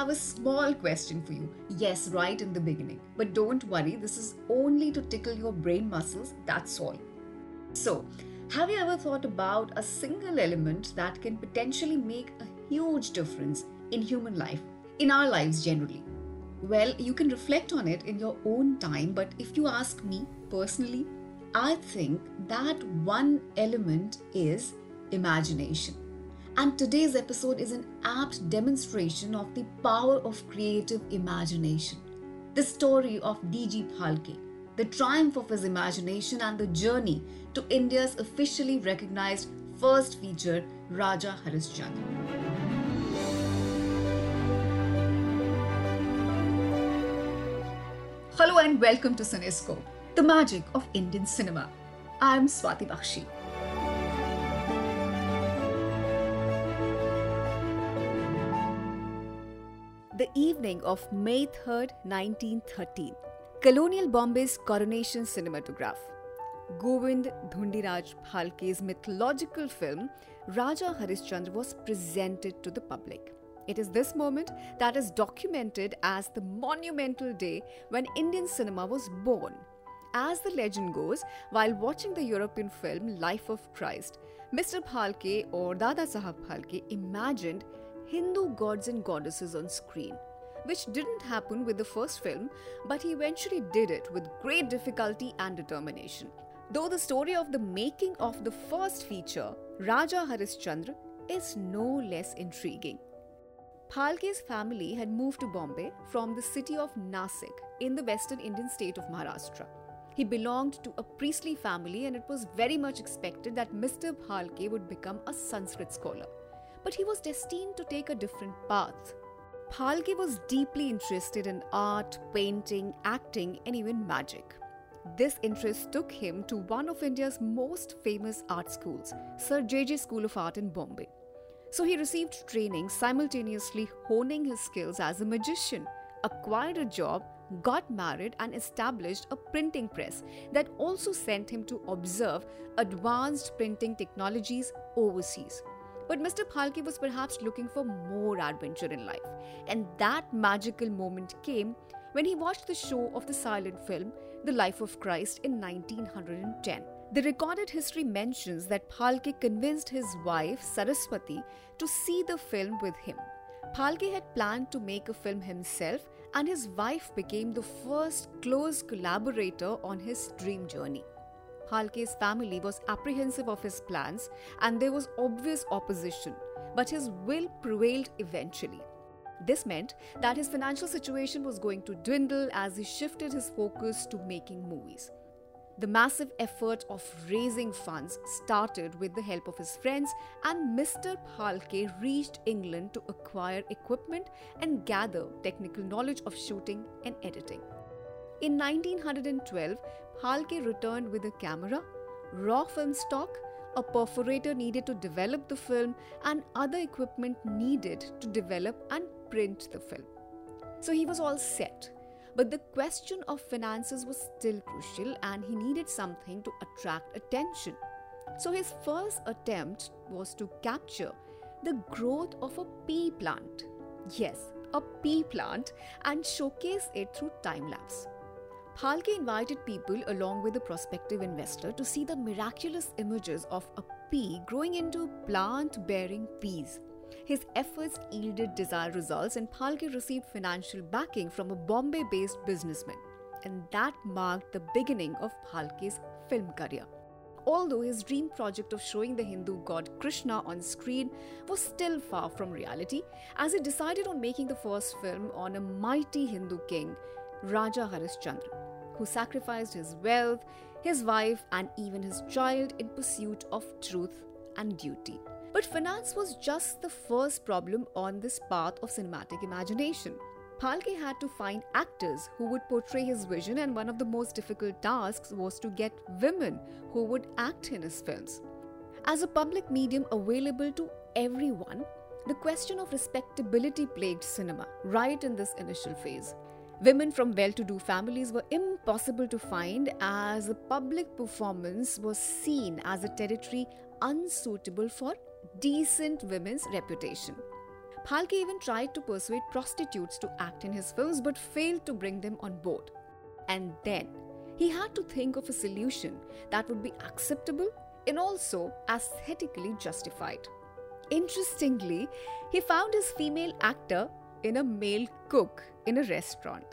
have a small question for you. Yes, right in the beginning. But don't worry, this is only to tickle your brain muscles, that's all. So, have you ever thought about a single element that can potentially make a huge difference in human life, in our lives generally? Well, you can reflect on it in your own time, but if you ask me personally, I think that one element is imagination. And today's episode is an apt demonstration of the power of creative imagination. The story of D.G. Phalke, the triumph of his imagination, and the journey to India's officially recognized first feature, Raja Harishchandra. Hello and welcome to Cinescope, the magic of Indian cinema. I'm Swati Bakshi. The evening of May 3rd, 1913, colonial Bombay's coronation cinematograph. Govind Dhundiraj Phalke's mythological film Raja Harishchandra was presented to the public. It is this moment that is documented as the monumental day when Indian cinema was born. As the legend goes, while watching the European film Life of Christ, Mr. Phalke or Dada Sahab Phalke imagined Hindu gods and goddesses on screen, which didn't happen with the first film, but he eventually did it with great difficulty and determination. Though the story of the making of the first feature, Raja Harishchandra, is no less intriguing. Phalke's family had moved to Bombay from the city of Nasik in the western Indian state of Maharashtra. He belonged to a priestly family, and it was very much expected that Mr. Phalke would become a Sanskrit scholar. But he was destined to take a different path. Phalke was deeply interested in art, painting, acting, and even magic. This interest took him to one of India's most famous art schools, Sir J.J. School of Art in Bombay. So he received training simultaneously honing his skills as a magician, acquired a job, got married, and established a printing press that also sent him to observe advanced printing technologies overseas. But Mr. Phalke was perhaps looking for more adventure in life, and that magical moment came when he watched the show of the silent film The Life of Christ in 1910. The recorded history mentions that Phalke convinced his wife Saraswati to see the film with him. Phalke had planned to make a film himself, and his wife became the first close collaborator on his dream journey. Phalke's family was apprehensive of his plans, and there was obvious opposition, but his will prevailed eventually. This meant that his financial situation was going to dwindle as he shifted his focus to making movies. The massive effort of raising funds started with the help of his friends, and Mr. Phalke reached England to acquire equipment and gather technical knowledge of shooting and editing. In 1912, Phalke returned with a camera, raw film stock, a perforator needed to develop the film, and other equipment needed to develop and print the film. So he was all set but the question of finances was still crucial and he needed something to attract attention. So his first attempt was to capture the growth of a pea plant. Yes, a pea plant and showcase it through time lapse. Phalke invited people along with a prospective investor to see the miraculous images of a pea growing into plant bearing peas. His efforts yielded desired results, and Phalke received financial backing from a Bombay based businessman. And that marked the beginning of Phalke's film career. Although his dream project of showing the Hindu god Krishna on screen was still far from reality, as he decided on making the first film on a mighty Hindu king, Raja Harishchandra, who sacrificed his wealth, his wife, and even his child in pursuit of truth and duty. But finance was just the first problem on this path of cinematic imagination. Phalke had to find actors who would portray his vision, and one of the most difficult tasks was to get women who would act in his films. As a public medium available to everyone, the question of respectability plagued cinema right in this initial phase. Women from well to do families were impossible to find as a public performance was seen as a territory unsuitable for decent women's reputation. Phalke even tried to persuade prostitutes to act in his films but failed to bring them on board. And then he had to think of a solution that would be acceptable and also aesthetically justified. Interestingly, he found his female actor in a male cook in a restaurant.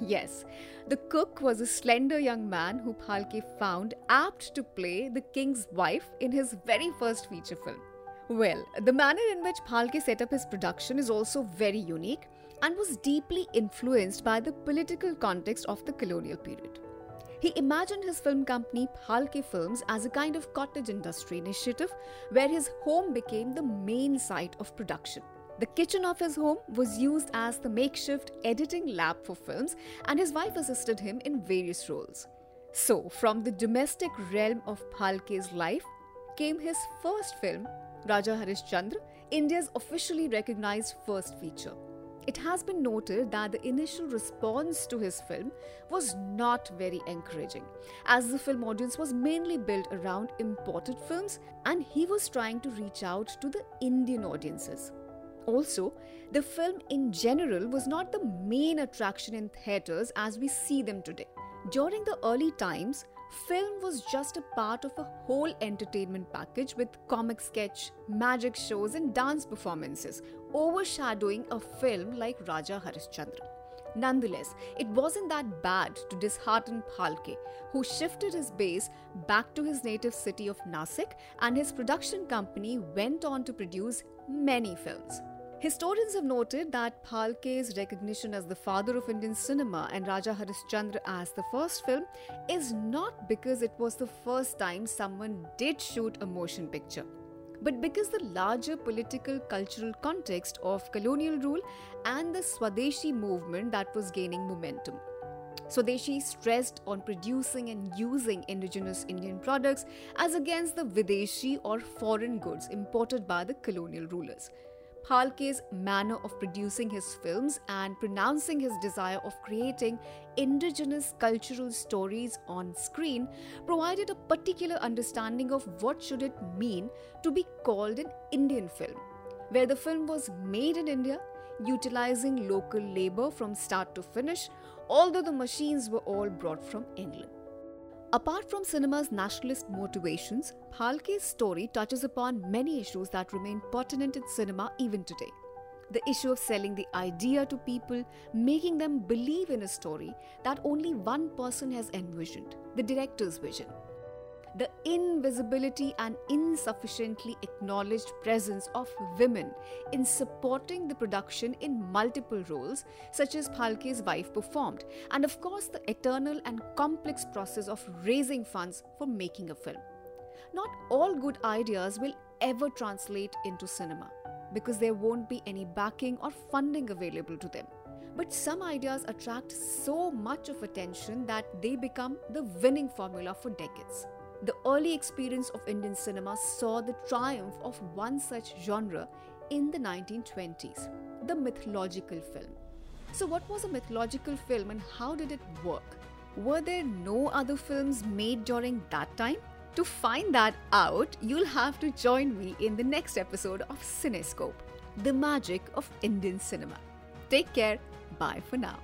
Yes, the cook was a slender young man who Phalke found apt to play the king's wife in his very first feature film. Well, the manner in which Phalke set up his production is also very unique and was deeply influenced by the political context of the colonial period. He imagined his film company Phalke Films as a kind of cottage industry initiative where his home became the main site of production. The kitchen of his home was used as the makeshift editing lab for films, and his wife assisted him in various roles. So, from the domestic realm of Phalke's life came his first film, Raja Harishchandra, India's officially recognized first feature. It has been noted that the initial response to his film was not very encouraging, as the film audience was mainly built around imported films and he was trying to reach out to the Indian audiences. Also, the film in general was not the main attraction in theatres as we see them today. During the early times, film was just a part of a whole entertainment package with comic sketch, magic shows, and dance performances, overshadowing a film like Raja Harishchandra. Nonetheless, it wasn't that bad to dishearten Phalke, who shifted his base back to his native city of Nasik, and his production company went on to produce many films. Historians have noted that Phalke's recognition as the father of Indian cinema and Raja Harishchandra as the first film is not because it was the first time someone did shoot a motion picture, but because the larger political cultural context of colonial rule and the Swadeshi movement that was gaining momentum. Swadeshi stressed on producing and using indigenous Indian products as against the Videshi or foreign goods imported by the colonial rulers. Phalke's manner of producing his films and pronouncing his desire of creating indigenous cultural stories on screen provided a particular understanding of what should it mean to be called an Indian film, where the film was made in India, utilizing local labor from start to finish, although the machines were all brought from England. Apart from cinema's nationalist motivations, Phalke's story touches upon many issues that remain pertinent in cinema even today. The issue of selling the idea to people, making them believe in a story that only one person has envisioned, the director's vision the invisibility and insufficiently acknowledged presence of women in supporting the production in multiple roles, such as Phalke's wife performed, and of course, the eternal and complex process of raising funds for making a film. Not all good ideas will ever translate into cinema because there won't be any backing or funding available to them. But some ideas attract so much of attention that they become the winning formula for decades. The early experience of Indian cinema saw the triumph of one such genre in the 1920s the mythological film. So, what was a mythological film and how did it work? Were there no other films made during that time? To find that out, you'll have to join me in the next episode of Cinescope, the magic of Indian cinema. Take care. Bye for now.